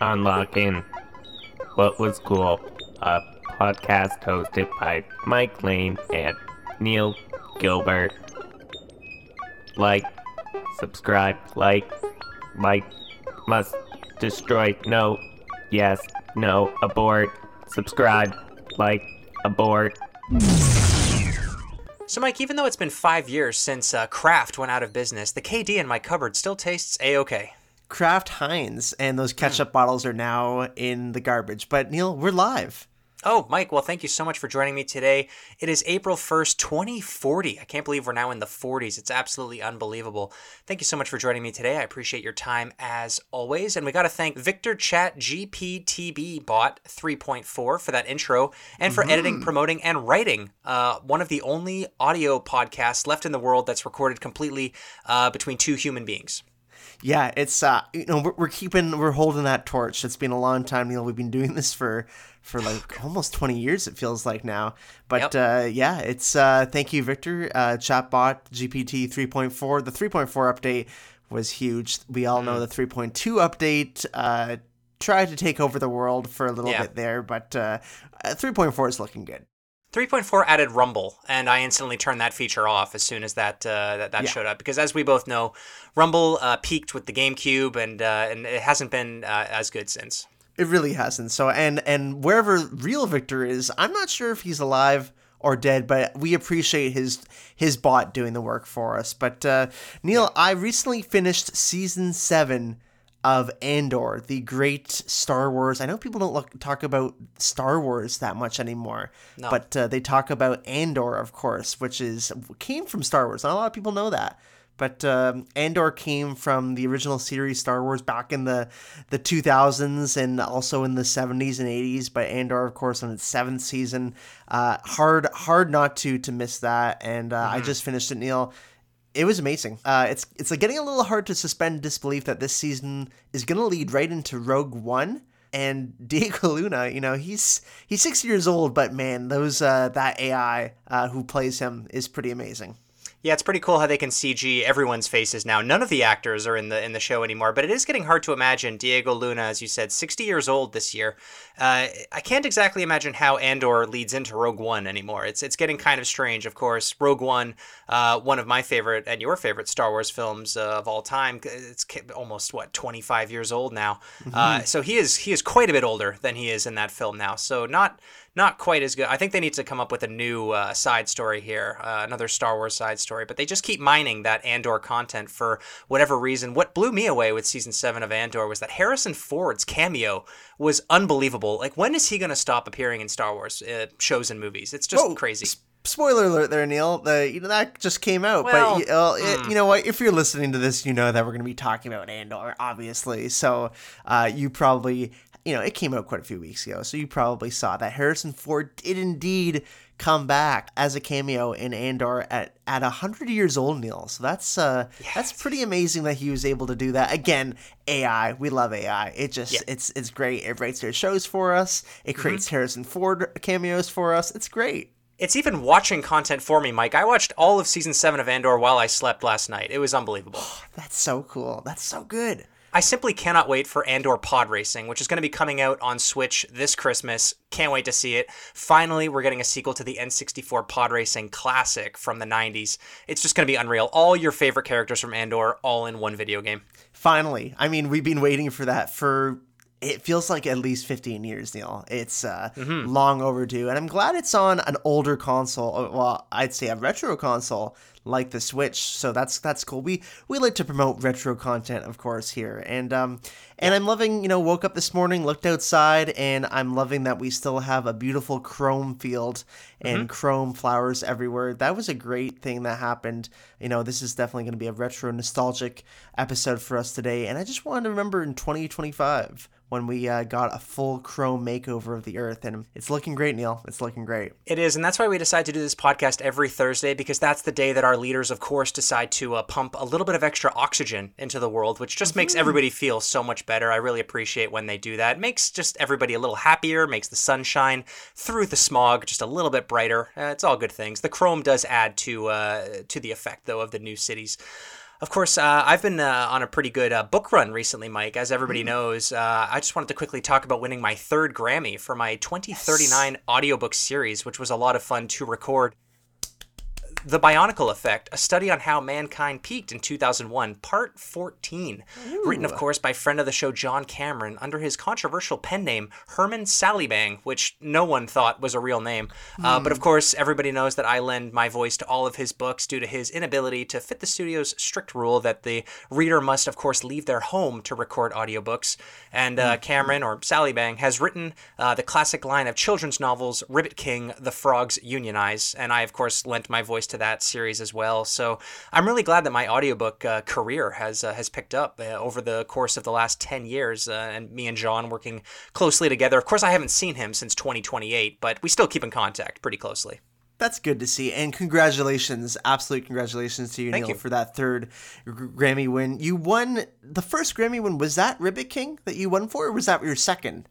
Unlocking What Was Cool, a podcast hosted by Mike Lane and Neil Gilbert. Like, subscribe, like, Mike must destroy, no, yes, no, abort, subscribe, like, abort. So, Mike, even though it's been five years since uh, Kraft went out of business, the KD in my cupboard still tastes a okay. Kraft Heinz and those ketchup bottles are now in the garbage. But Neil, we're live. Oh, Mike, well, thank you so much for joining me today. It is April 1st, 2040. I can't believe we're now in the 40s. It's absolutely unbelievable. Thank you so much for joining me today. I appreciate your time as always. And we got to thank Victor Chat GPTB Bot 3.4 for that intro and for editing, promoting, and writing uh, one of the only audio podcasts left in the world that's recorded completely uh, between two human beings. Yeah, it's uh, you know, we're, we're keeping, we're holding that torch. It's been a long time, Neil. We've been doing this for for like almost 20 years it feels like now but Yep. uh, yeah it's uh, thank you victor uh, chatbot gpt 3.4 the 3.4 update was huge we all know the 3.2 update uh, tried to take over the world for a little Yeah. bit there but uh, uh, 3.4 is looking good 3.4 added Rumble, and I instantly turned that feature off as soon as that uh, that, that Yeah. showed up because, as we both know, Rumble uh, peaked with the GameCube, and uh, and it hasn't been uh, as good since. It really hasn't. So and and wherever real Victor is, I'm not sure if he's alive or dead, but we appreciate his his bot doing the work for us. But uh, Neil, I recently finished season seven of Andor, the great Star Wars. I know people don't look, talk about Star Wars that much anymore, No. but uh, they talk about Andor, of course, which is came from Star Wars. Not a lot of people know that. But um, Andor came from the original series Star Wars back in the the 2000s and also in the 70s and 80s. But Andor, of course, on its seventh season, uh, hard hard not to to miss that. And uh, I just finished it, Neil. It was amazing. Uh, it's it's like getting a little hard to suspend disbelief that this season is going to lead right into Rogue One. And Diego Luna, you know, he's he's six years old, but man, those uh, that AI uh, who plays him is pretty amazing. Yeah, it's pretty cool how they can CG everyone's faces now. None of the actors are in the in the show anymore, but it is getting hard to imagine Diego Luna, as you said, 60 years old this year. Uh, I can't exactly imagine how Andor leads into Rogue One anymore. It's it's getting kind of strange. Of course, Rogue One, uh, one of my favorite and your favorite Star Wars films uh, of all time. It's almost what 25 years old now. Uh, so he is he is quite a bit older than he is in that film now. So not not quite as good. I think they need to come up with a new uh, side story here, uh, another Star Wars side story. But they just keep mining that Andor content for whatever reason. What blew me away with season seven of Andor was that Harrison Ford's cameo was unbelievable. Like, when is he going to stop appearing in Star Wars uh, shows and movies? It's just Oh, crazy. spoiler alert there, Neil. The you know that just came out, Well, but you, uh, it- you know what? If you're listening to this, you know that we're going to be talking about Andor, obviously. So uh, you probably you know it came out quite a few weeks ago, so you probably saw that Harrison Ford did indeed come back as a cameo in Andor at at hundred years old, Neil. So that's uh that's pretty amazing that he was able to do that. Again, AI, we love AI. It just Yeah. it's it's great. It writes their shows for us. It creates Harrison Ford cameos for us. It's great. It's even watching content for me, Mike. I watched all of season seven of Andor while I slept last night. It was unbelievable. That's so cool. That's so good. I simply cannot wait for Andor Pod Racing, which is going to be coming out on Switch this Christmas. Can't wait to see it. Finally, we're getting a sequel to the N64 Pod Racing classic from the 90s. It's just going to be unreal. All your favorite characters from Andor, all in one video game. Finally. I mean, we've been waiting for that for it feels like at least 15 years, Neil. It's uh, long overdue. And I'm glad it's on an older console. Well, I'd say a retro console like the Switch. So that's that's cool. We we like to promote retro content, of course, here. And um and I'm loving, you know, woke up this morning, looked outside, and I'm loving that we still have a beautiful chrome field and chrome flowers everywhere. That was a great thing that happened. You know, this is definitely going to be a retro nostalgic episode for us today. And I just wanted to remember in 2025 when we uh, got a full chrome makeover of the earth. And it's looking great, Neil. It's looking great. It is, and that's why we decide to do this podcast every Thursday because that's the day that our leaders, of course, decide to uh, pump a little bit of extra oxygen into the world, which just makes everybody feel so much better. I really appreciate when they do that. It makes just everybody a little happier, makes the sun shine through the smog just a little bit brighter. Uh, it's all good things. The chrome does add to uh, to the effect, though, of the new cities. Of course, uh, I've been uh, on a pretty good uh, book run recently, Mike. As everybody mm. knows, uh, I just wanted to quickly talk about winning my third Grammy for my 2039 yes. audiobook series, which was a lot of fun to record. The Bionicle Effect, a study on how mankind peaked in 2001, part 14. Ooh. Written, of course, by friend of the show John Cameron under his controversial pen name, Herman Sallybang, which no one thought was a real name. Mm. Uh, but of hmm. course, everybody knows that I lend my voice to all of his books due to his inability to fit the studio's strict rule that the reader must, of course, leave their home to record audiobooks. And uh, mm. Cameron, or Sallybang, has written uh, the classic line of children's novels, Ribbit King, The Frogs Unionize. And I, of course, lent my voice to to that series as well. So I'm really glad that my audiobook uh, career has uh, has picked up uh, over the course of the last 10 years, uh, and me and John working closely together. Of course, I haven't seen him since 2028, but we still keep in contact pretty closely. That's good to see, and congratulations, absolute congratulations to you, Thank Neil, you. for that third Grammy win. You won the first Grammy win. Was that Ribbit King that you won for, or was that your second?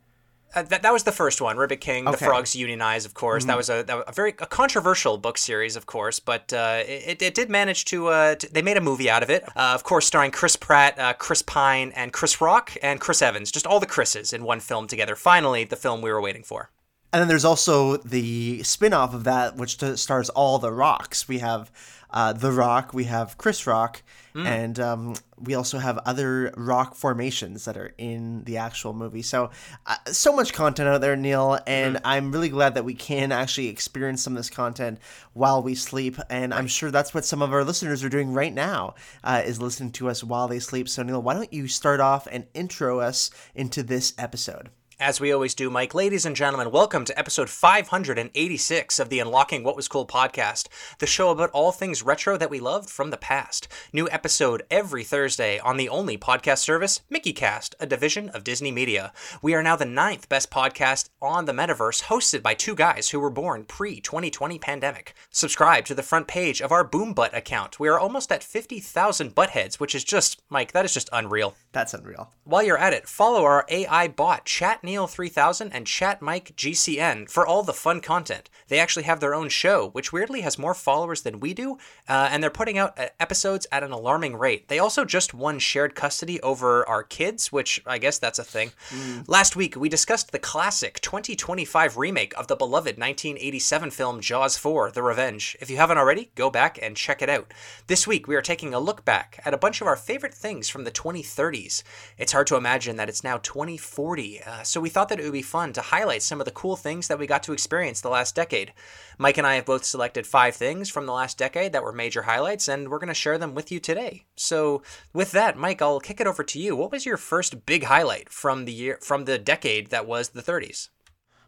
Uh, that, that was the first one, Ribbit King, okay. the Frogs Unionize, of course. Mm-hmm. That was a, that was a very a controversial book series, of course, but uh, it, it did manage to, uh, to, They made a movie out of it, uh, of course, starring Chris Pratt, uh, Chris Pine, and Chris Rock and Chris Evans, just all the Chris's in one film together. Finally, the film we were waiting for. And then there's also the spin-off of that, which stars all the rocks. We have uh, The Rock, we have Chris Rock, mm. and um, we also have other rock formations that are in the actual movie. So, uh, so much content out there, Neil, and mm. I'm really glad that we can actually experience some of this content while we sleep. And I'm sure that's what some of our listeners are doing right now, uh, is listening to us while they sleep. So, Neil, why don't you start off and intro us into this episode? As we always do, Mike, ladies and gentlemen, welcome to episode 586 of the Unlocking What Was Cool podcast, the show about all things retro that we loved from the past. New episode every Thursday on the only podcast service, MickeyCast, a division of Disney Media. We are now the ninth best podcast on the metaverse, hosted by two guys who were born pre 2020 pandemic. Subscribe to the front page of our Boombutt account. We are almost at 50,000 butt heads, which is just, Mike, that is just unreal. That's unreal. While you're at it, follow our AI bot, Chat Neil3000 and Chat Mike GCN for all the fun content. They actually have their own show, which weirdly has more followers than we do, uh, and they're putting out uh, episodes at an alarming rate. They also just won shared custody over our kids, which I guess that's a thing. Mm. Last week, we discussed the classic 2025 remake of the beloved 1987 film Jaws 4 The Revenge. If you haven't already, go back and check it out. This week, we are taking a look back at a bunch of our favorite things from the 2030s. It's hard to imagine that it's now 2040. Uh, so we thought that it would be fun to highlight some of the cool things that we got to experience the last decade. Mike and I have both selected five things from the last decade that were major highlights, and we're going to share them with you today. So, with that, Mike, I'll kick it over to you. What was your first big highlight from the year from the decade that was the 30s?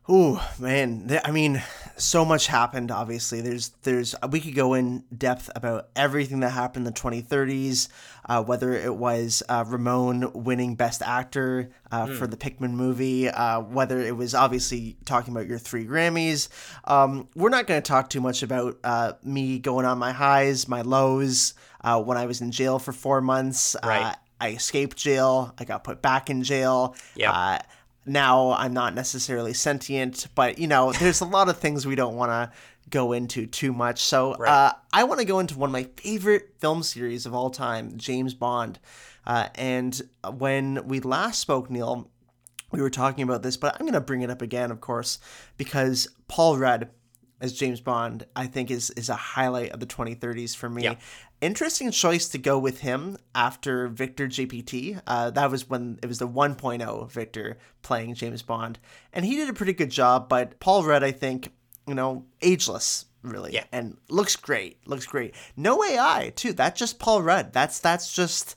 Ooh, man. I mean, so much happened, obviously. There's, there's, we could go in depth about everything that happened in the 2030s, uh, whether it was uh, Ramon winning Best Actor uh, mm. for the Pikmin movie, uh, whether it was obviously talking about your three Grammys. Um, we're not going to talk too much about uh, me going on my highs, my lows, uh, when I was in jail for four months. Right. I escaped jail. I got put back in jail. Yeah now I'm not necessarily sentient, but you know, there's a lot of things we don't want to go into too much. So right. uh, I want to go into one of my favorite film series of all time, James Bond. Uh, and when we last spoke, Neil, we were talking about this, but I'm going to bring it up again, of course, because Paul Rudd as James Bond, I think is is a highlight of the 2030s for me. Yeah. Interesting choice to go with him after Victor GPT. Uh, that was when it was the 1.0 Victor playing James Bond, and he did a pretty good job. But Paul Rudd, I think, you know, ageless really, yeah. and looks great. Looks great. No AI too. That's just Paul Rudd. That's that's just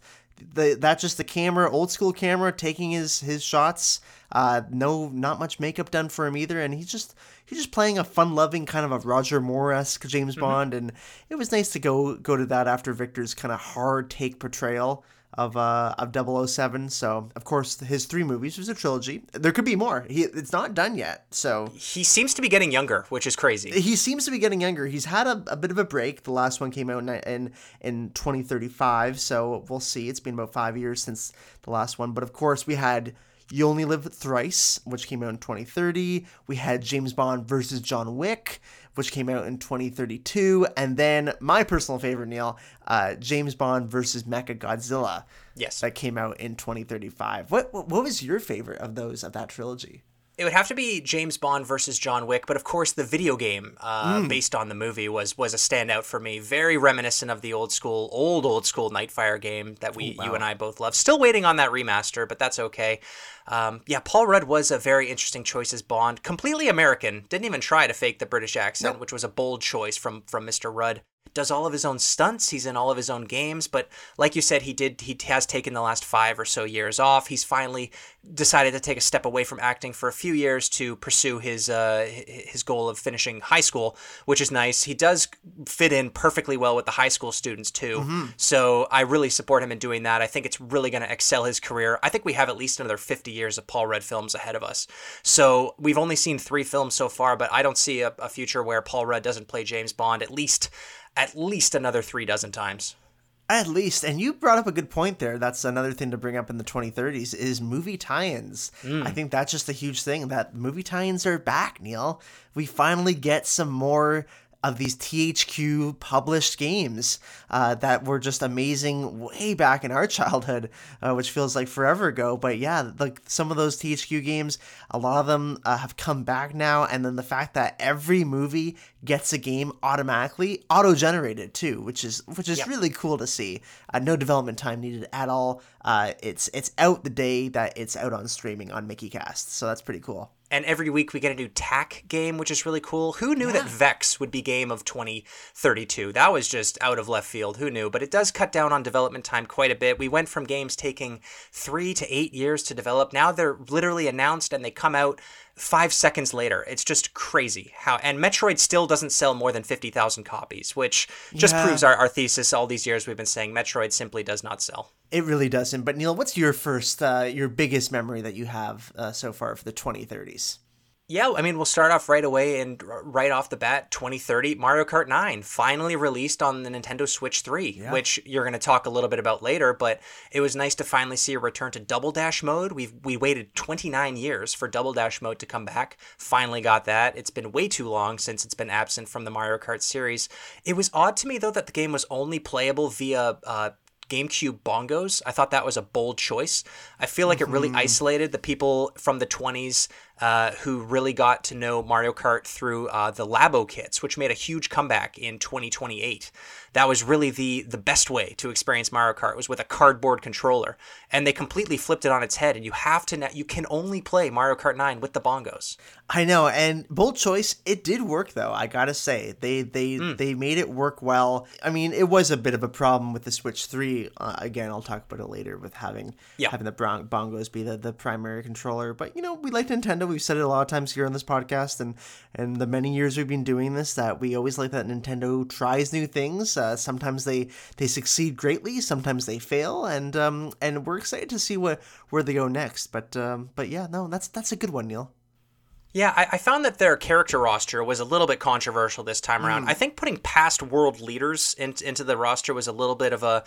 the that's just the camera, old school camera, taking his his shots. Uh, no, not much makeup done for him either, and he's just he's just playing a fun-loving kind of a Roger Moore esque James mm-hmm. Bond, and it was nice to go go to that after Victor's kind of hard take portrayal of uh of 007 so of course his three movies was a trilogy. There could be more. He it's not done yet so. He seems to be getting younger which is crazy. He seems to be getting younger. He's had a, a bit of a break. The last one came out in, in in 2035 so we'll see. It's been about five years since the last one. But of course we had you Only Live Thrice, which came out in 2030. We had James Bond versus John Wick, which came out in 2032, and then my personal favorite, Neil, uh, James Bond versus Mecha Godzilla. Yes. That came out in 2035. What, what what was your favorite of those of that trilogy? It would have to be James Bond versus John Wick, but of course the video game uh, Hmm. based on the movie was was a standout for me. Very reminiscent of the old school, old old school Nightfire game that we Oh, you and I both love. Still waiting on that remaster, but that's okay. Um, yeah, Paul Rudd was a very interesting choice as Bond. Completely American, didn't even try to fake the British accent, which was a bold choice from from Mr. Rudd. Does all of his own stunts. He's in all of his own games, but like you said, he did. He has taken the last five or so years off. He's finally decided to take a step away from acting for a few years to pursue his uh, his goal of finishing high school, which is nice. He does fit in perfectly well with the high school students too. So I really support him in doing that. I think it's really going to excel his career. I think we have at least another 50 years of Paul Rudd films ahead of us. So we've only seen three films so far, but I don't see a, a future where Paul Rudd doesn't play James Bond at least at least another three dozen times. At least, and you brought up a good point there. That's another thing to bring up in the 2030s is movie tie-ins. Mm. I think that's just a huge thing that movie tie-ins are back, Neil. We finally get some more of these THQ published games uh, that were just amazing way back in our childhood, uh, which feels like forever ago. But yeah, like some of those THQ games, a lot of them uh, have come back now. And then the fact that every movie gets a game automatically, auto-generated too, which is which is Yep. really cool to see. Uh, no development time needed at all. Uh, it's it's out the day that it's out on streaming on Mickey Cast, so that's pretty cool. And every week we get a new TAC game, which is really cool. Who knew that Vex would be game of 2032? That was just out of left field. Who knew? But it does cut down on development time quite a bit. We went from games taking three to eight years to develop. Now they're literally announced and they come out five seconds later. It's just crazy how. And Metroid still doesn't sell more than 50,000 copies, which just Yeah. proves our, our thesis all these years we've been saying Metroid simply does not sell. It really doesn't. But Neil, what's your first, uh, your biggest memory that you have uh, so far for the 2030s? Yeah, I mean, we'll start off right away and r- right off the bat, 2030, Mario Kart 9 finally released on the Nintendo Switch 3, which you're going to talk a little bit about later, but it was nice to finally see a return to Double Dash mode. We've we waited 29 years for Double Dash mode to come back. Finally got that. It's been way too long since it's been absent from the Mario Kart series. It was odd to me though that the game was only playable via uh, GameCube bongos. I thought that was a bold choice. I feel like it really isolated the people from the 20s uh, who really got to know Mario Kart through uh, the Labo kits, which made a huge comeback in 2028. That was really the the best way to experience Mario Kart was with a cardboard controller, and they completely flipped it on its head. And you have to na- you can only play Mario Kart 9 with the bongos. I know, and bold choice. It did work though. I gotta say, they they Hmm. they made it work well. I mean, it was a bit of a problem with the Switch Three. Uh, again, I'll talk about it later with having Yeah. having the bongos be the, the primary controller. But you know, we like Nintendo. We've said it a lot of times here on this podcast, and and the many years we've been doing this, that we always like that Nintendo tries new things. Uh, sometimes they they succeed greatly, sometimes they fail, and um and we're excited to see what where they go next. But um but yeah, no, that's that's a good one, Neil. Yeah, I, I found that their character roster was a little bit controversial this time around. I think putting past world leaders in, into the roster was a little bit of a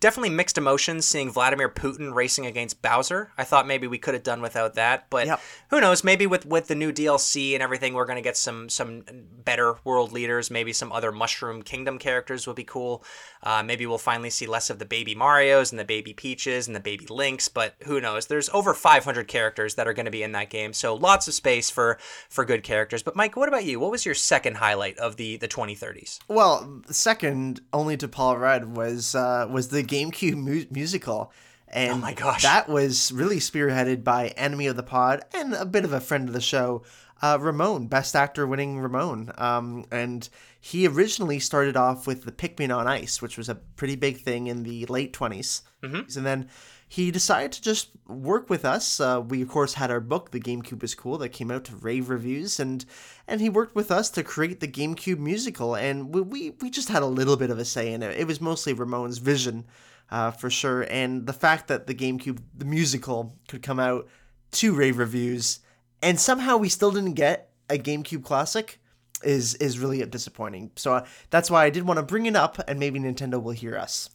definitely mixed emotions. Seeing Vladimir Putin racing against Bowser, I thought maybe we could have done without that. But Yep. who knows? Maybe with with the new DLC and everything, we're gonna get some some better world leaders. Maybe some other Mushroom Kingdom characters will be cool. Uh, maybe we'll finally see less of the baby Mario's and the baby Peaches and the baby Links. But who knows? There's over 500 characters that are going to be in that game, so lots of space for for good characters. But Mike, what about you? What was your second highlight of the the 2030s? Well, second only to Paul Rudd was uh, was the GameCube mu- musical, and Oh my gosh. that was really spearheaded by enemy of the pod and a bit of a friend of the show, uh, Ramon, Best Actor winning Ramon. Um, and he originally started off with the Pikmin on Ice, which was a pretty big thing in the late 20s, Mm-hmm. and then. He decided to just work with us. Uh, we of course had our book, "The GameCube is Cool," that came out to rave reviews, and and he worked with us to create the GameCube musical. And we we, we just had a little bit of a say in it. It was mostly Ramon's vision, uh, for sure. And the fact that the GameCube, the musical, could come out to rave reviews, and somehow we still didn't get a GameCube classic, is is really disappointing. So uh, that's why I did want to bring it up, and maybe Nintendo will hear us.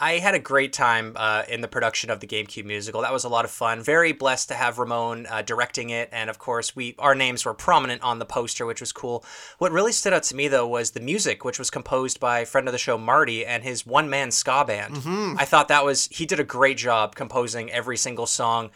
I had a great time uh, in the production of the GameCube musical. That was a lot of fun. Very blessed to have Ramon uh, directing it, and of course, we our names were prominent on the poster, which was cool. What really stood out to me though was the music, which was composed by friend of the show Marty and his one man ska band. Mm-hmm. I thought that was he did a great job composing every single song.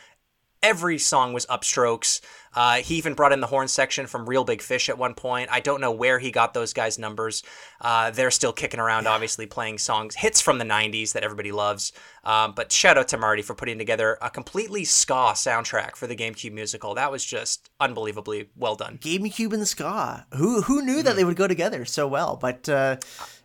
Every song was upstrokes. Uh, he even brought in the horn section from Reel Big Fish at one point. I don't know where he got those guys' numbers. Uh, they're still kicking around, obviously, playing songs, hits from the 90s that everybody loves. Um, but shout out to Marty for putting together a completely ska soundtrack for the GameCube musical. That was just unbelievably well done. GameCube and ska. Who who knew that they would go together so well? But uh,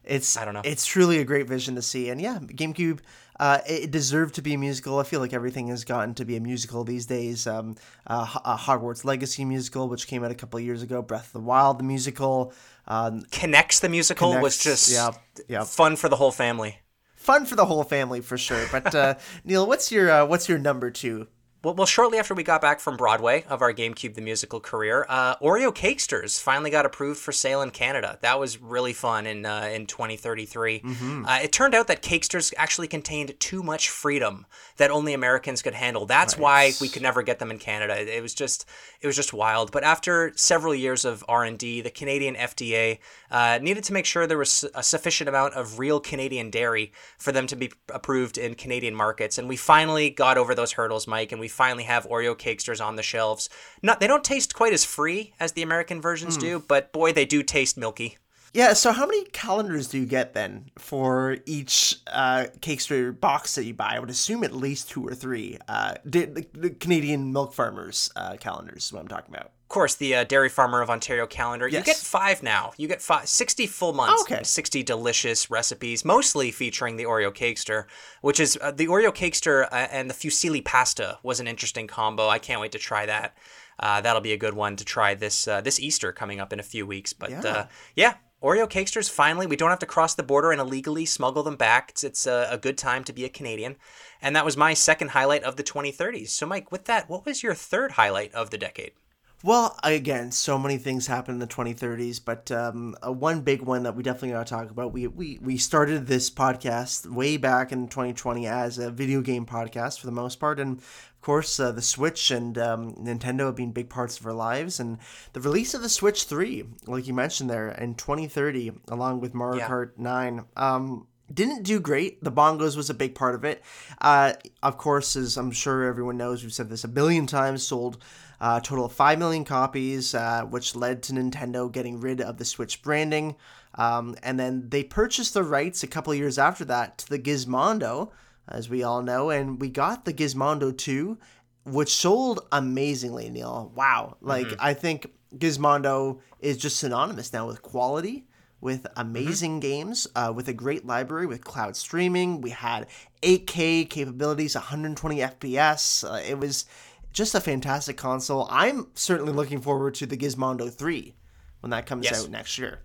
it's I don't know. It's truly a great vision to see, and yeah, GameCube. Uh, it deserved to be a musical. I feel like everything has gotten to be a musical these days. Um, uh, uh, Hogwarts Legacy musical, which came out a couple of years ago. Breath of the Wild, the musical. Um, Connects the musical was just yeah, yeah. fun for the whole family. fun for the whole family for sure. But uh, Neil, what's your uh, what's your number two? Well, well, shortly after we got back from Broadway of our GameCube the musical career, uh, Oreo Cakesters finally got approved for sale in Canada. That was really fun in uh, in 2033. Uh, it turned out that Cakesters actually contained too much freedom that only Americans could handle. That's why we could never get them in Canada. It, it was just it was just wild. But after several years of R and D, the Canadian FDA uh, needed to make sure there was a sufficient amount of real Canadian dairy for them to be approved in Canadian markets, and we finally got over those hurdles, Mike, and we finally have Oreo Cakesters on the shelves. Not they don't taste quite as free as the American versions do, but boy, they do taste milky. Yeah, so how many calendars do you get then for each uh, Cakester box that you buy? I would assume at least two or three. Uh, the, the, the Canadian milk farmers uh, calendars is what I'm talking about. Of course, the uh, Dairy Farmer of Ontario calendar. You get five now. You get five, 60 full months. Okay. 60 delicious recipes, mostly featuring the Oreo Cakester, which is uh, the Oreo Cakester uh, and the fusilli pasta was an interesting combo. I can't wait to try that. Uh, that'll be a good one to try this uh, this Easter coming up in a few weeks. But Yeah. uh, yeah, Oreo Cakesters finally. We don't have to cross the border and illegally smuggle them back. It's, it's a, a good time to be a Canadian. And that was my second highlight of the 2030s. So, Mike, with that, what was your third highlight of the decade? Well, again, so many things happened in the 2030s, but um, uh, one big one that we definitely got to talk about. We, we we started this podcast way back in 2020 as a video game podcast for the most part, and of course, uh, the Switch and um, Nintendo have been big parts of our lives. And the release of the Switch 3, like you mentioned there, in 2030, along with Mario Yeah. Kart 9. Um, didn't do great. The bongos was a big part of it. Uh, of course, as I'm sure everyone knows, we've said this a billion times, sold uh, a total of 5 million copies, uh, which led to Nintendo getting rid of the Switch branding. Um, and then they purchased the rights a couple years after that to the Gizmondo, as we all know, and we got the Gizmondo 2, which sold amazingly, Neil. Wow. Like, I think Gizmondo is just synonymous now with quality with amazing games, uh, with a great library, with cloud streaming. We had 8K capabilities, 120 FPS. Uh, it was just a fantastic console. I'm certainly looking forward to the Gizmondo 3 when that comes Yes. out next year.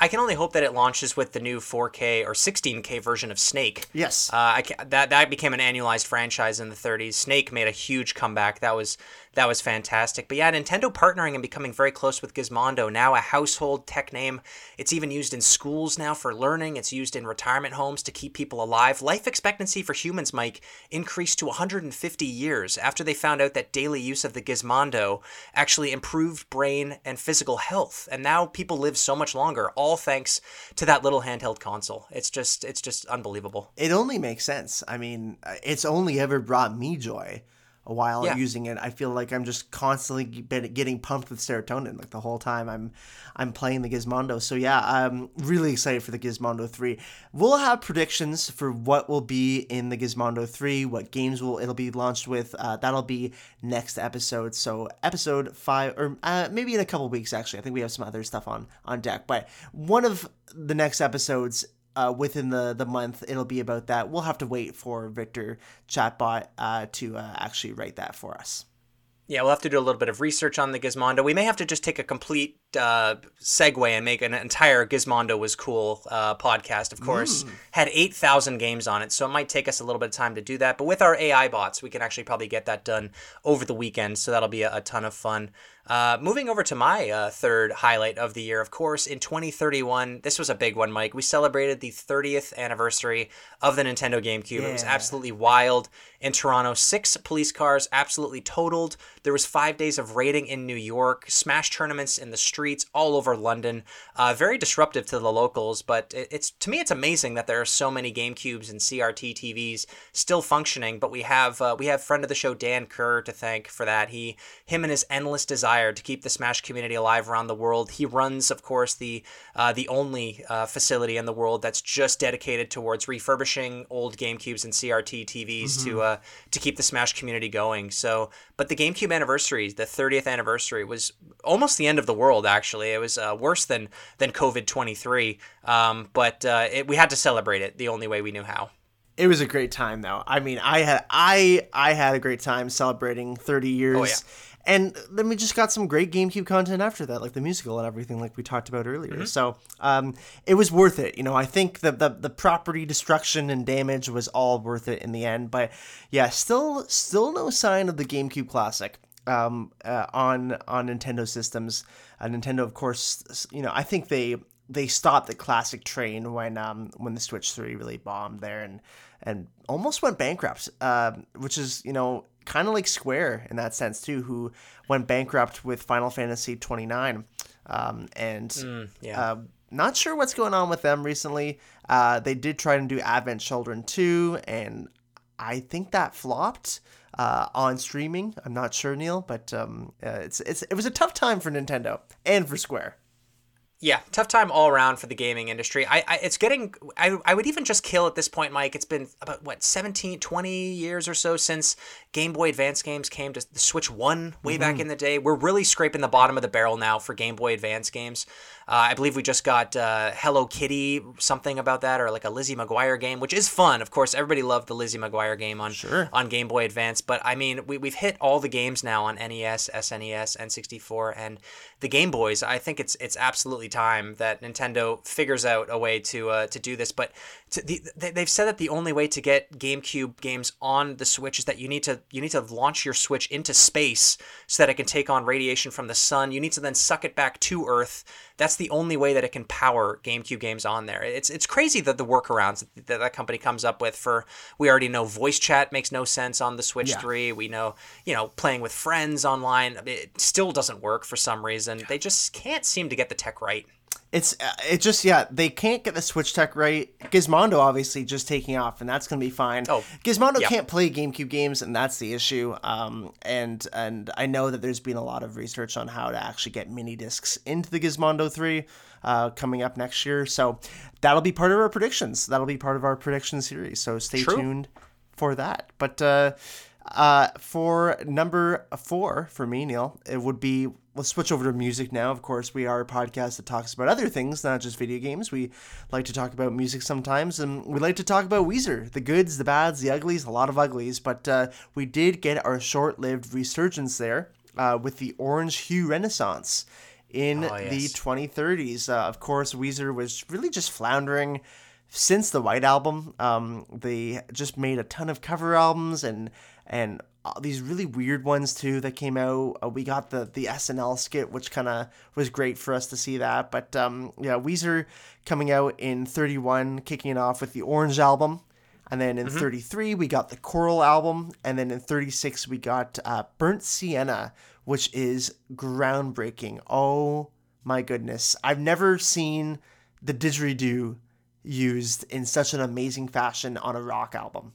I can only hope that it launches with the new 4K or 16K version of Snake. Yes. Uh, I that that became an annualized franchise in the 30s. Snake made a huge comeback. That was that was fantastic. But yeah, Nintendo partnering and becoming very close with Gizmondo. Now a household tech name. It's even used in schools now for learning. It's used in retirement homes to keep people alive. Life expectancy for humans, Mike, increased to 150 years after they found out that daily use of the Gizmondo actually improved brain and physical health. And now people live so much longer, all thanks to that little handheld console. It's just it's just unbelievable. it only makes sense. I mean, it's only ever brought me joy while Yeah. using it. I feel like I'm just constantly getting pumped with serotonin like the whole time I'm I'm playing the Gizmondo. So yeah, I'm really excited for the Gizmondo 3. We'll have predictions for what will be in the Gizmondo 3, what games will it'll be launched with. Uh, that'll be next episode. So episode 5 or uh, maybe in a couple weeks actually. I think we have some other stuff on on deck, but one of the next episodes uh, within the the month it'll be about that we'll have to wait for victor chatbot uh, to uh, actually write that for us Yeah, we'll have to do a little bit of research on the Gizmondo. We may have to just take a complete uh, segue and make an entire Gizmondo was cool uh, podcast. Of course, had eight thousand games on it, so it might take us a little bit of time to do that. But with our AI bots, we can actually probably get that done over the weekend. So that'll be a, a ton of fun. Uh, moving over to my uh, third highlight of the year, of course, in 2031, this was a big one, Mike. We celebrated the 30th anniversary of the Nintendo GameCube. It was absolutely wild in Toronto. Six police cars absolutely totaled. There was five days of raiding in New York, smash tournaments in the streets all over London. Uh, very disruptive to the locals, but it, it's to me it's amazing that there are so many GameCubes and CRT TVs still functioning. But we have uh, we have friend of the show Dan Kerr to thank for that. He him and his endless desire to keep the Smash community alive around the world. He runs, of course, the uh, the only uh, facility in the world that's just dedicated towards refurbishing old GameCubes and CRT TVs to uh, to keep the Smash community going. So, but the GameCube anniversary, the 30th anniversary, was almost the end of the world. Actually, it was uh, worse than than COVID 23. Um, but uh, it, we had to celebrate it the only way we knew how. It was a great time though. I mean, I had I I had a great time celebrating 30 years. Oh, yeah. And then we just got some great GameCube content after that, like the musical and everything, like we talked about earlier. Mm-hmm. So um, it was worth it. You know, I think the, the the property destruction and damage was all worth it in the end. But yeah, still still no sign of the GameCube Classic um, uh, on on Nintendo systems. Uh, Nintendo, of course, you know, I think they they stopped the classic train when um when the Switch Three really bombed there and and almost went bankrupt. Um, which is you know kind of like Square in that sense too, who went bankrupt with Final Fantasy twenty nine. Um, and yeah. uh, not sure what's going on with them recently. Uh, they did try to do Advent Children 2, and I think that flopped uh, on streaming. I'm not sure, Neil, but um, uh, it's, it's it was a tough time for Nintendo and for Square. Yeah, tough time all around for the gaming industry. I, I it's getting I, I would even just kill at this point, Mike. It's been about what 17, 20 years or so since Game Boy Advance games came to the Switch 1 way back in the day. We're really scraping the bottom of the barrel now for Game Boy Advance games. Uh, I believe we just got uh, Hello Kitty, something about that, or like a Lizzie McGuire game, which is fun. Of course, everybody loved the Lizzie McGuire game on Sure. on Game Boy Advance. But I mean, we, we've hit all the games now on NES, SNES, N64, and the Game Boys. I think it's it's absolutely time that Nintendo figures out a way to uh, to do this. But the, they, they've said that the only way to get GameCube games on the Switch is that you need to you need to launch your Switch into space so that it can take on radiation from the sun. You need to then suck it back to Earth. That's the only way that it can power GameCube games on there. It's it's crazy that the workarounds that that company comes up with for we already know voice chat makes no sense on the Switch Yeah. 3. We know, you know, playing with friends online it still doesn't work for some reason. They just can't seem to get the tech right. It's uh, it just yeah they can't get the Switch tech right. Gizmondo obviously just taking off, and that's gonna be fine. Oh, Gizmondo can't play GameCube games, and that's the issue. Um, and and I know that there's been a lot of research on how to actually get mini discs into the Gizmondo three, uh, coming up next year. So that'll be part of our predictions. That'll be part of our prediction series. So stay True. tuned for that. But uh, uh, for number four for me, Neil, it would be. Let's switch over to music now. Of course, we are a podcast that talks about other things, not just video games. We like to talk about music sometimes, and we like to talk about Weezer, the goods, the bads, the uglies, a lot of uglies. But uh, we did get our short-lived resurgence there uh, with the Orange Hue Renaissance in Oh, the yes. 2030s. Uh, of course, Weezer was really just floundering since the White Album. Um, they just made a ton of cover albums and and uh, these really weird ones too that came out. Uh, we got the the SNL skit, which kind of was great for us to see that. But um, yeah, Weezer coming out in 31, kicking it off with the Orange Album. And then in 33, we got the Coral album. And then in 36, we got uh, Burnt Sienna, which is groundbreaking. Oh my goodness. I've never seen the didgeridoo used in such an amazing fashion on a rock album.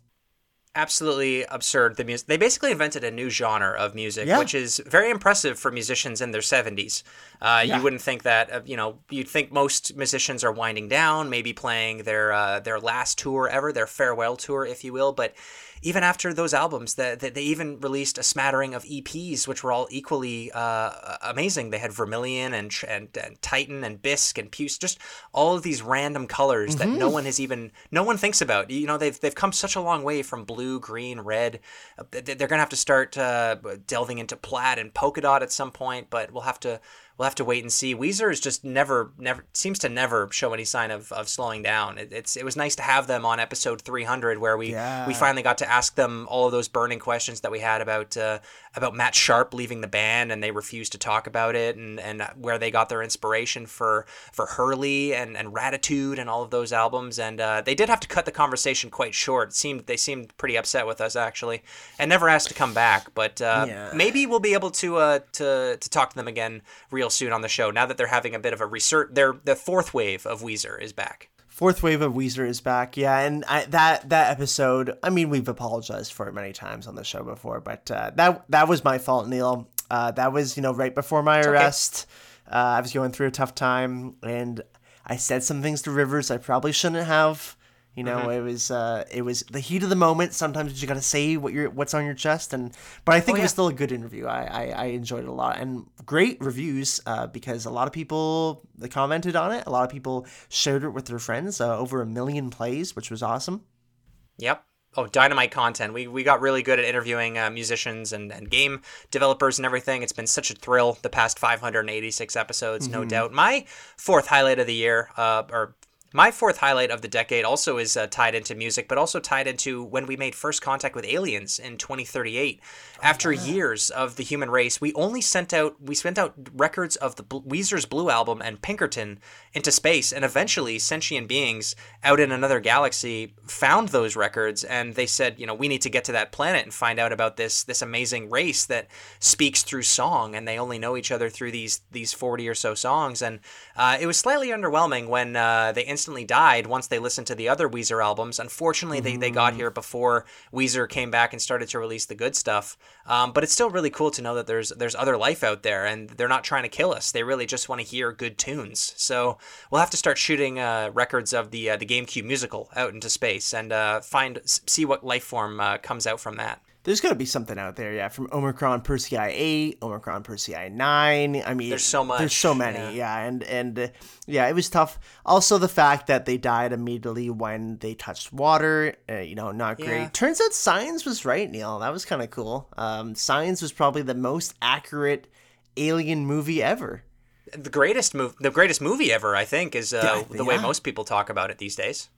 Absolutely absurd the music they basically invented a new genre of music Yeah. which is very impressive for musicians in their 70s uh, Yeah. you wouldn't think that uh, you know you'd think most musicians are winding down maybe playing their uh, their last tour ever their farewell tour if you will but even after those albums that that they even released a smattering of EPs which were all equally uh, amazing they had Vermilion and, and and Titan and Bisque and Puce just all of these random colors that Mm-hmm. no one has even no one thinks about you know they've they've come such a long way from blue green red. Uh, they- they're gonna have to start uh, delving into plaid and polka dot at some point but we'll have to we'll have to wait and see. Weezer is just never, never seems to never show any sign of, of slowing down. It, it's it was nice to have them on episode 300 where we Yeah. we finally got to ask them all of those burning questions that we had about uh, about Matt Sharp leaving the band and they refused to talk about it and, and where they got their inspiration for for Hurley and and Raditude and all of those albums and uh, they did have to cut the conversation quite short. It seemed they seemed pretty upset with us actually and never asked to come back. But uh, Yeah. maybe we'll be able to uh, to to talk to them again real soon on the show now that they're having a bit of a research. Their the fourth wave of Weezer is back. Fourth wave of Weezer is back, yeah, and I, that that episode. I mean, we've apologized for it many times on the show before, but uh, that that was my fault, Neil. Uh, that was you know right before my arrest. Uh, I was going through a tough time, and I said some things to Rivers I probably shouldn't have. You know, Mm-hmm. it was uh, it was the heat of the moment. Sometimes you got to say what you're what's on your chest, and but I think Oh, it was still a good interview. I, I, I enjoyed it a lot, and great reviews uh, because a lot of people commented on it. A lot of people shared it with their friends. Uh, over a million plays, which was awesome. Yep. Oh, dynamite content. We, we got really good at interviewing uh, musicians and, and game developers and everything. It's been such a thrill the past 586 episodes, no doubt. My fourth highlight of the year, uh, or my fourth highlight of the decade, also is uh, tied into music, but also tied into when we made first contact with aliens in 2038. After years of the human race, we only sent out we sent out records of the Weezer's Blue album and Pinkerton into space, and eventually sentient beings out in another galaxy found those records, and they said, you know, we need to get to that planet and find out about this this amazing race that speaks through song, and they only know each other through these these 40 or so songs, and uh, it was slightly underwhelming when uh, they instantly died once they listened to the other Weezer albums. Unfortunately, they, they got here before Weezer came back and started to release the good stuff. Um, but it's still really cool to know that there's there's other life out there, and they're not trying to kill us. They really just want to hear good tunes. So we'll have to start shooting uh, records of the uh, the GameCube musical out into space and uh, find see what life form uh, comes out from that. There's got to be something out there, yeah. From Omicron Persei 8, Omicron Persei 9. I mean, There's so much, There's so many, yeah. And, and uh, yeah, it was tough. Also, the fact that they died immediately when they touched water, uh, you know, not great. Yeah. Turns out science was right, Neil. That was kind of cool. Um, Signs was probably the most accurate alien movie ever. The greatest move, the greatest movie ever, I think, is uh, Yeah, the way yeah. most people talk about it these days.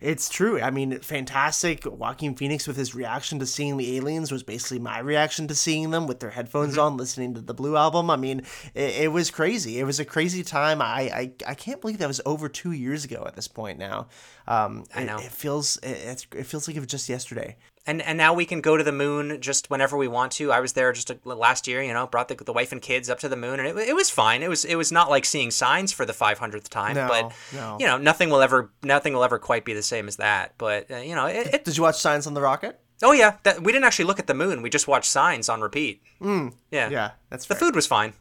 It's true. I mean, fantastic. Joaquin Phoenix with his reaction to seeing the aliens was basically my reaction to seeing them with their headphones Mm-hmm. on, listening to the Blue album. I mean, it, it was crazy. It was a crazy time. I, I I can't believe that was over two years ago at this point now. Um, I it- know. It, feels it, it feels like it was just yesterday. And and now we can go to the moon just whenever we want to. I was there just a, last year, you know, brought the, the wife and kids up to the moon, and it, it was fine. It was it was not like seeing signs for the 500th time, No, but no. you know, nothing will ever nothing will ever quite be the same as that. But uh, you know, it, it Did you watch Signs on the Rocket? oh yeah, that, we didn't actually look at the moon. We just watched signs on repeat. Mm, yeah, Yeah, that's The food was fine.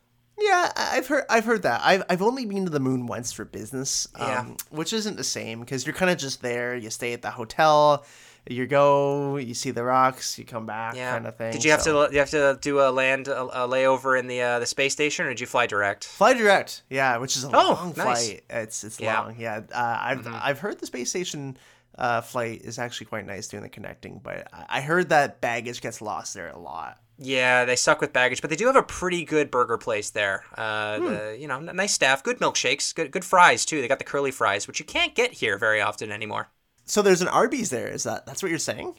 Yeah, I've heard I've heard that. I've I've only been to the moon once for business, um, Yeah. which isn't the same because you're kind of just there. You stay at the hotel, you go, you see the rocks, you come back, Yeah, kind of thing. Did you have so- to you have to do a land a, a layover in the uh, the space station, or did you fly direct? fly direct? Yeah, which is a Oh, long nice. flight. It's it's Yeah. Mm-hmm. long. Yeah, uh, I've I've heard the space station uh, flight is actually quite nice doing the connecting, but I I heard that baggage gets lost there a lot. Yeah, they suck with baggage, but they do have a pretty good burger place there. Uh, Hmm. the, you know, n- nice staff, good milkshakes, good good fries too. They got the curly fries, which you can't get here very often anymore. So there's an Arby's there. Is that that's what you're saying?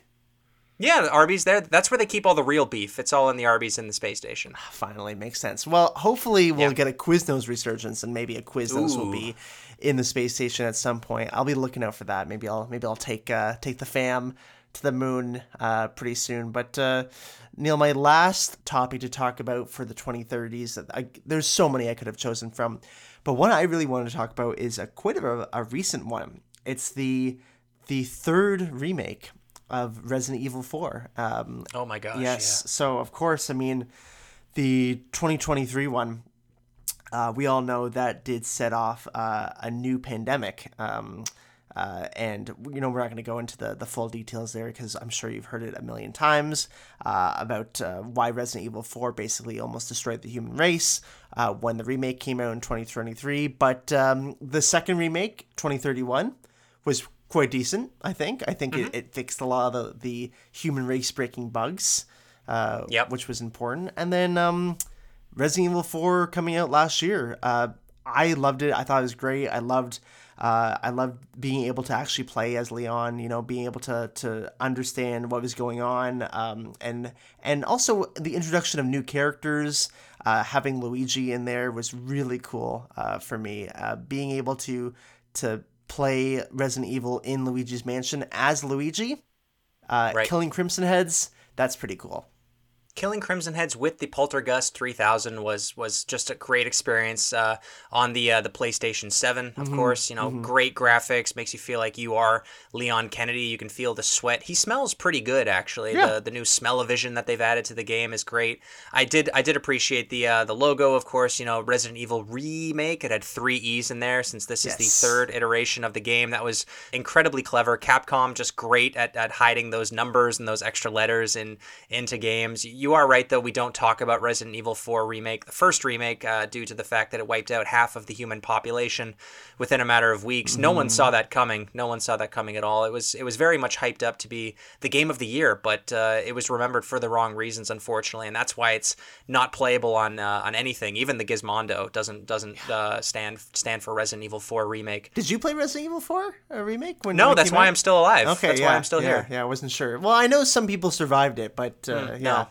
Yeah, the Arby's there. That's where they keep all the real beef. It's all in the Arby's in the space station. Finally, makes sense. Well, hopefully we'll Yeah. get a Quiznos resurgence, and maybe a Quiznos will be in the space station at some point. I'll be looking out for that. Maybe I'll maybe I'll take uh, take the fam to the moon uh, pretty soon. But uh, Neil, my last topic to talk about for the 2030s. I, there's so many I could have chosen from, but one I really wanted to talk about is a quite a, a recent one. It's the the third remake of Resident Evil 4. Um, Oh my gosh. Yes. So of course, I mean, the 2023 one, uh, we all know that did set off uh, a new pandemic. Um, uh, and you know we're not going to go into the, the full details there because I'm sure you've heard it a million times uh, about uh, why Resident Evil 4 basically almost destroyed the human race uh, when the remake came out in 2023. But um, the second remake, 2031, was quite decent. I think. I think it, it fixed a lot of the, the human race breaking bugs, uh, Yep. which was important. And then um, Resident Evil 4 coming out last year. Uh, I loved it. I thought it was great. I loved uh, I loved being able to actually play as Leon. You know, being able to to understand what was going on, um, and and also the introduction of new characters. Uh, having Luigi in there was really cool uh, for me. Uh, being able to to play Resident Evil in Luigi's Mansion as Luigi, uh, Right. killing Crimson Heads. That's pretty cool. Killing Crimson Heads with the Poltergust 3000 was was just a great experience uh, on the uh, the PlayStation 7. Of course, you know, great graphics, makes you feel like you are Leon Kennedy. You can feel the sweat. He smells pretty good actually. Yeah. The the new smell-o-vision that they've added to the game is great. I did I did appreciate the uh, the logo, of course. You know, Resident Evil remake. It had three E's in there since this is the third iteration of the game. That was incredibly clever. Capcom just great at, at hiding those numbers and those extra letters in into games. You are right though. We don't talk about Resident Evil 4 remake, the first remake, uh, due to the fact that it wiped out half of the human population within a matter of weeks. No one saw that coming. No one saw that coming at all. It was it was very much hyped up to be the game of the year, but uh, it was remembered for the wrong reasons, unfortunately, and that's why it's not playable on uh, on anything. Even the Gizmondo doesn't doesn't uh, stand stand for Resident Evil 4 remake. Did you play Resident Evil 4 a remake? When No, that's why out? I'm still alive. Okay, that's yeah, why I'm still yeah, here. Yeah, I wasn't sure. Well, I know some people survived it, but uh, yeah. No.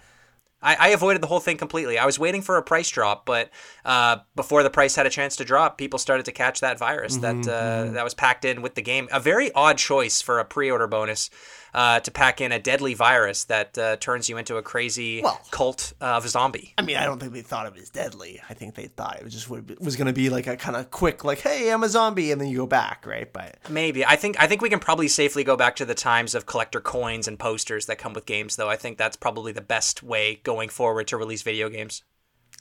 I, I avoided the whole thing completely. I was waiting for a price drop, but uh, before the price had a chance to drop, people started to catch that virus that uh, that was packed in with the game. A very odd choice for a pre-order bonus uh, to pack in a deadly virus that uh, turns you into a crazy Well- cult of a zombie. I mean, I don't think they thought of it was deadly. I think they thought it was just would- was going to be like a kind of quick, like, "Hey, I'm a zombie," and then you go back, right? But Maybe I think I think we can probably safely go back to the times of collector coins and posters that come with games, though. I think that's probably the best way going forward to release video games.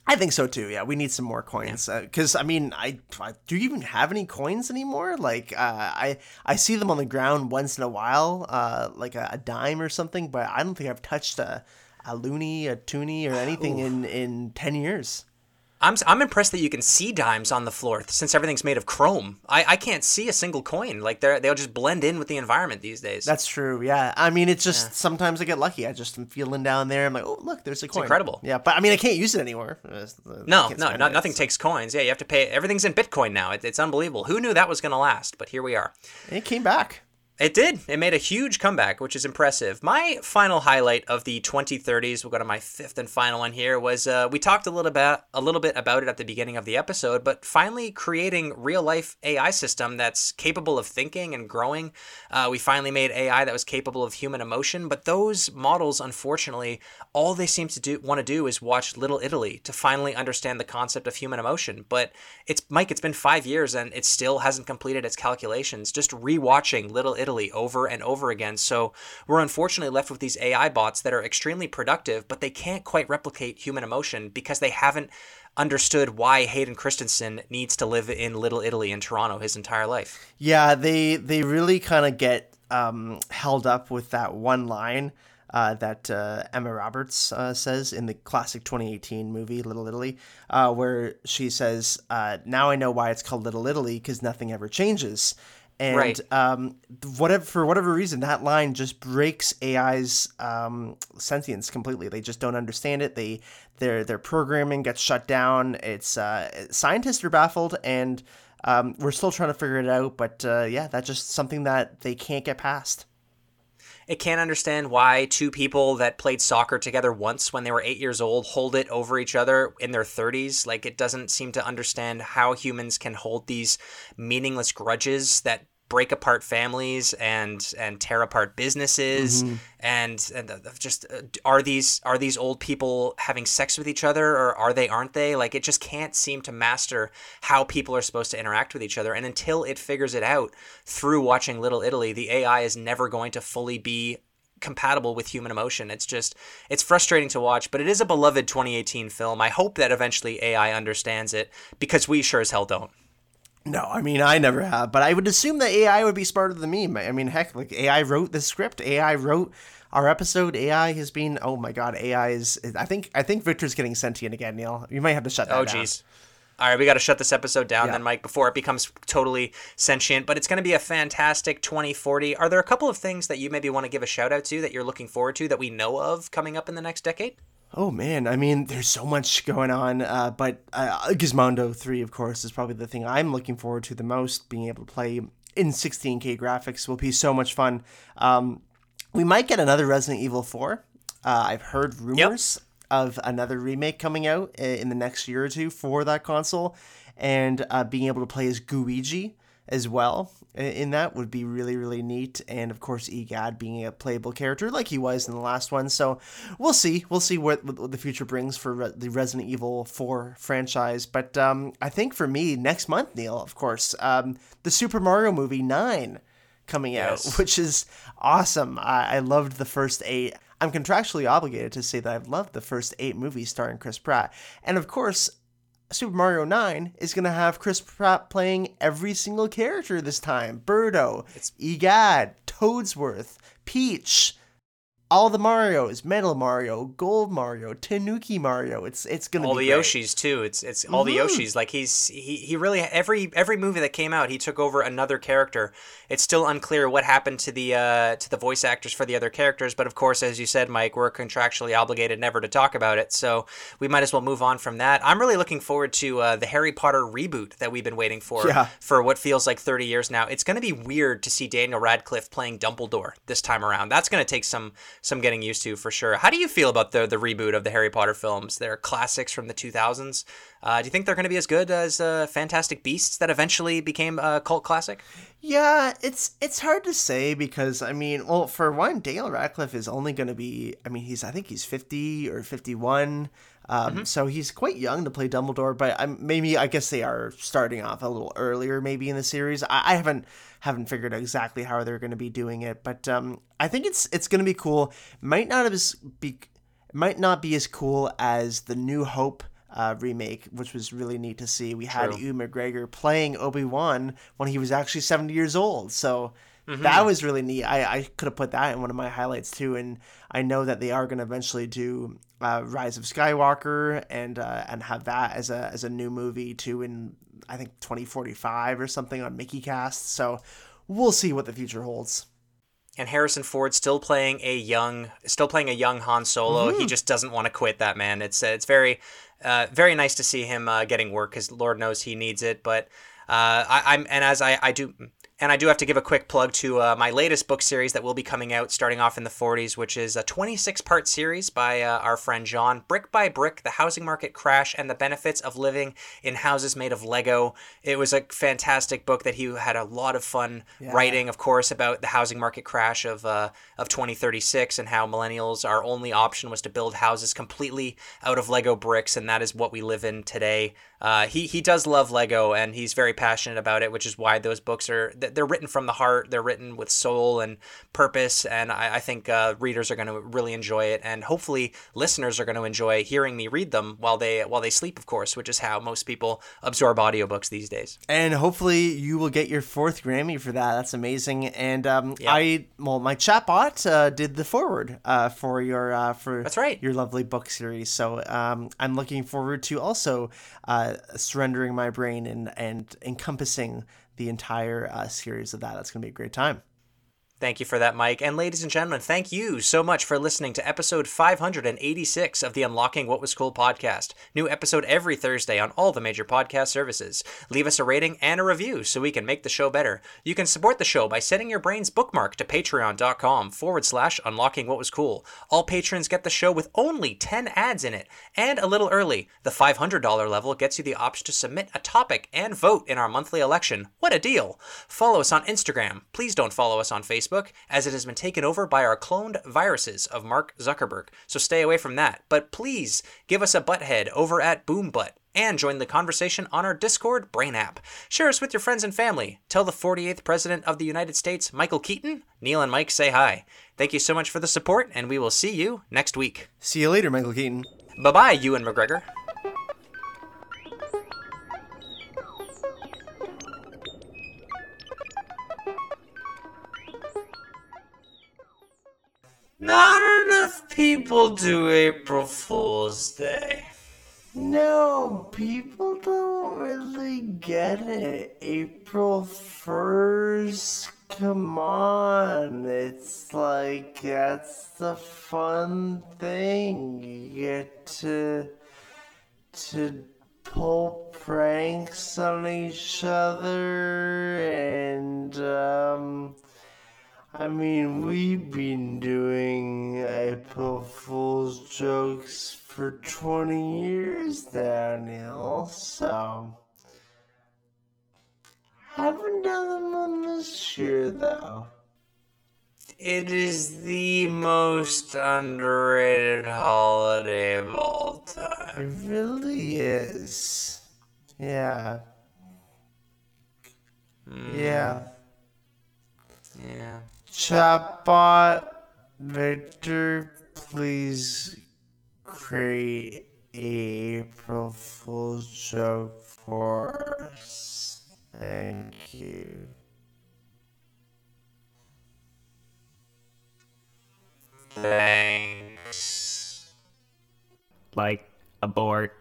I think so too. Yeah, we need some more coins because I mean, I, I do you even have any coins anymore? Like, uh, I I see them on the ground once in a while, uh, like a, a dime or something, but I don't think I've touched a a loonie, a toonie, or anything in in ten years. I'm, I'm impressed that you can see dimes on the floor since everything's made of chrome. I, I can't see a single coin. Like they're they'll just blend in with the environment these days. That's true. Yeah. I mean, it's just sometimes I get lucky. I just am feeling down there. I'm like, oh, look, there's a coin. incredible. Yeah, but I mean, I can't use it anymore. Uh, no, no, no, it, nothing so- takes coins. Yeah, you have to pay. Everything's in Bitcoin now. It, it's unbelievable. Who knew that was going to last? But here we are. It came back. It did. It made a huge comeback, which is impressive. My final highlight of the 2030s, we'll go to my fifth and final one here, was uh, we talked a little bit a little bit about it at the beginning of the episode, but finally creating real life AI system that's capable of thinking and growing. Uh, we finally made AI that was capable of human emotion, but those models, unfortunately, all they seem to do want to do is watch Little Italy to finally understand the concept of human emotion. But it's Mike, it's been five years and it still hasn't completed its calculations. Just rewatching Little Italy over and over again. So we're unfortunately left with these AI bots that are extremely productive, but they can't quite replicate human emotion because they haven't understood why Hayden Christensen needs to live in Little Italy in Toronto his entire life. Yeah, they they really kind of get um, held up with that one line uh, that uh, Emma Roberts uh, says in the classic 2018 movie Little Italy, uh, where she says, uh, "Now I know why it's called Little Italy because nothing ever changes." And Right. um, whatever for whatever reason, that line just breaks AI's um, sentience completely. They just don't understand it. They their their programming gets shut down. It's uh, scientists are baffled, and um, we're still trying to figure it out. But uh, yeah, that's just something that they can't get past. It can't understand why two people that played soccer together once when they were eight years old hold it over each other in their 30s. Like, it doesn't seem to understand how humans can hold these meaningless grudges that break apart families and and tear apart businesses and and uh, just uh, are these are these old people having sex with each other or are they aren't they? Like it just can't seem to master how people are supposed to interact with each other. And until it figures it out through watching little italy the ai is never going to fully be compatible with human emotion. It's just it's frustrating to watch but it is a beloved 2018 film. I hope that eventually ai understands it because we sure as hell don't No, I mean I never have, but I would assume that AI would be smarter than me. I mean, heck, like AI wrote the script, AI wrote our episode. AI has been. Oh my God, AI is. I think I think Victor's getting sentient again, Neil. You might have to shut that oh, down. Oh, jeez. All right, we got to shut this episode down Yeah. then, Mike, before it becomes totally sentient. But it's going to be a fantastic 2040. Are there a couple of things that you maybe want to give a shout out to that you're looking forward to that we know of coming up in the next decade? Oh man, I mean, there's so much going on, uh, but uh, Gizmondo 3, of course, is probably the thing I'm looking forward to the most. Being able to play in 16K graphics will be so much fun. Um, we might get another Resident Evil 4. Uh, I've heard rumors yep. of another remake coming out in the next year or two for that console, and uh, being able to play as Guigi as well in that would be really really neat. And of course egad being a playable character like he was in the last one. So we'll see. We'll see what, what the future brings for Re- the resident evil 4 franchise. But um, i think for me next month neil of course um, the super mario movie 9 coming yes. out which is awesome. I-, I loved the first eight. I'm contractually obligated to say that I've loved the first eight movies starring Chris Pratt. And of course, Super Mario 9 is going to have Chris Pratt playing every single character this time. Birdo, it's Egad, Toadsworth, Peach, all the Mario's, Metal Mario, Gold Mario, Tanuki Mario. It's it's gonna be. all the great. Yoshis too. It's it's all mm-hmm. the Yoshis. Like he's he he really every every movie that came out, he took over another character. It's still unclear what happened to the uh, to the voice actors for the other characters, but of course, as you said, Mike, we're contractually obligated never to talk about it, so we might as well move on from that. I'm really looking forward to uh, the Harry Potter reboot that we've been waiting for yeah. for what feels like 30 years now. It's going to be weird to see Daniel Radcliffe playing Dumbledore this time around. That's going to take some some getting used to for sure. How do you feel about the the reboot of the Harry Potter films? They're classics from the 2000s. Uh, do you think they're going to be as good as uh, Fantastic Beasts that eventually became a cult classic? Yeah, it's it's hard to say because I mean, well, for one, Daniel Radcliffe is only going to be. I mean, he's I think he's 50 or 51. Um, mm-hmm. So he's quite young to play Dumbledore, but I'm, maybe I guess they are starting off a little earlier, maybe in the series. I, I haven't haven't figured out exactly how they're going to be doing it, but um, I think it's it's going to be cool. Might not as be might not be as cool as the New Hope uh, remake, which was really neat to see. We had True. Ewan McGregor playing Obi Wan when he was actually seventy years old, so Mm-hmm. That was really neat. I, I could have put that in one of my highlights too. And I know that they are going to eventually do uh, Rise of Skywalker and uh, and have that as a as a new movie too in I think 2045 or something on Mickeycast. So we'll see what the future holds. And Harrison Ford still playing a young, still playing a young Han Solo. Mm-hmm. He just doesn't want to quit that man. It's uh, it's very, uh, very nice to see him uh, getting work because Lord knows he needs it. But uh, I, am and as I, I do and I do have to give a quick plug to uh, my latest book series that will be coming out starting off in the 40s, which is a 26 part series by uh, our friend John Brick by Brick The Housing Market Crash and the Benefits of Living in Houses Made of Lego. It was a fantastic book that he had a lot of fun yeah. writing, of course, about the housing market crash of, uh, of 2036 and how millennials, our only option was to build houses completely out of Lego bricks, and that is what we live in today. Uh, he, he does love Lego and he's very passionate about it, which is why those books are they're written from the heart. They're written with soul and purpose, and I, I think uh, readers are going to really enjoy it, and hopefully listeners are going to enjoy hearing me read them while they while they sleep, of course, which is how most people absorb audiobooks these days. And hopefully you will get your fourth Grammy for that. That's amazing. And um, yep. I well, my chatbot uh, did the forward uh, for your uh, for that's right your lovely book series. So um, I'm looking forward to also uh, surrendering my brain and and encompassing the entire uh, series of that. That's going to be a great time. Thank you for that, Mike. And ladies and gentlemen, thank you so much for listening to episode 586 of the Unlocking What Was Cool podcast. New episode every Thursday on all the major podcast services. Leave us a rating and a review so we can make the show better. You can support the show by setting your brain's bookmark to patreon.com forward slash unlocking what was cool. All patrons get the show with only 10 ads in it and a little early. The $500 level gets you the option to submit a topic and vote in our monthly election. What a deal! Follow us on Instagram. Please don't follow us on Facebook Facebook, as it has been taken over by our cloned viruses of Mark Zuckerberg, so stay away from that. But please give us a butthead over at BoomButt and join the conversation on our Discord Brain app. Share us with your friends and family. Tell the 48th President of the United States, Michael Keaton, Neil and Mike say hi. Thank you so much for the support, and we will see you next week. See you later, Michael Keaton. Bye bye, Ewan McGregor. Not enough people do April Fool's Day. No, people don't really get it. April 1st come on. It's like that's the fun thing. You get to to pull pranks on each other and um I mean we've been doing April Fool's jokes for 20 years now, Neil, so haven't done them on this year though. It is the most underrated holiday of all time. It really is. Yeah. Hmm. Yeah. Yeah. Chatbot, Victor, please create a April Fool's joke for us. Thank you. Thanks. Like, abort.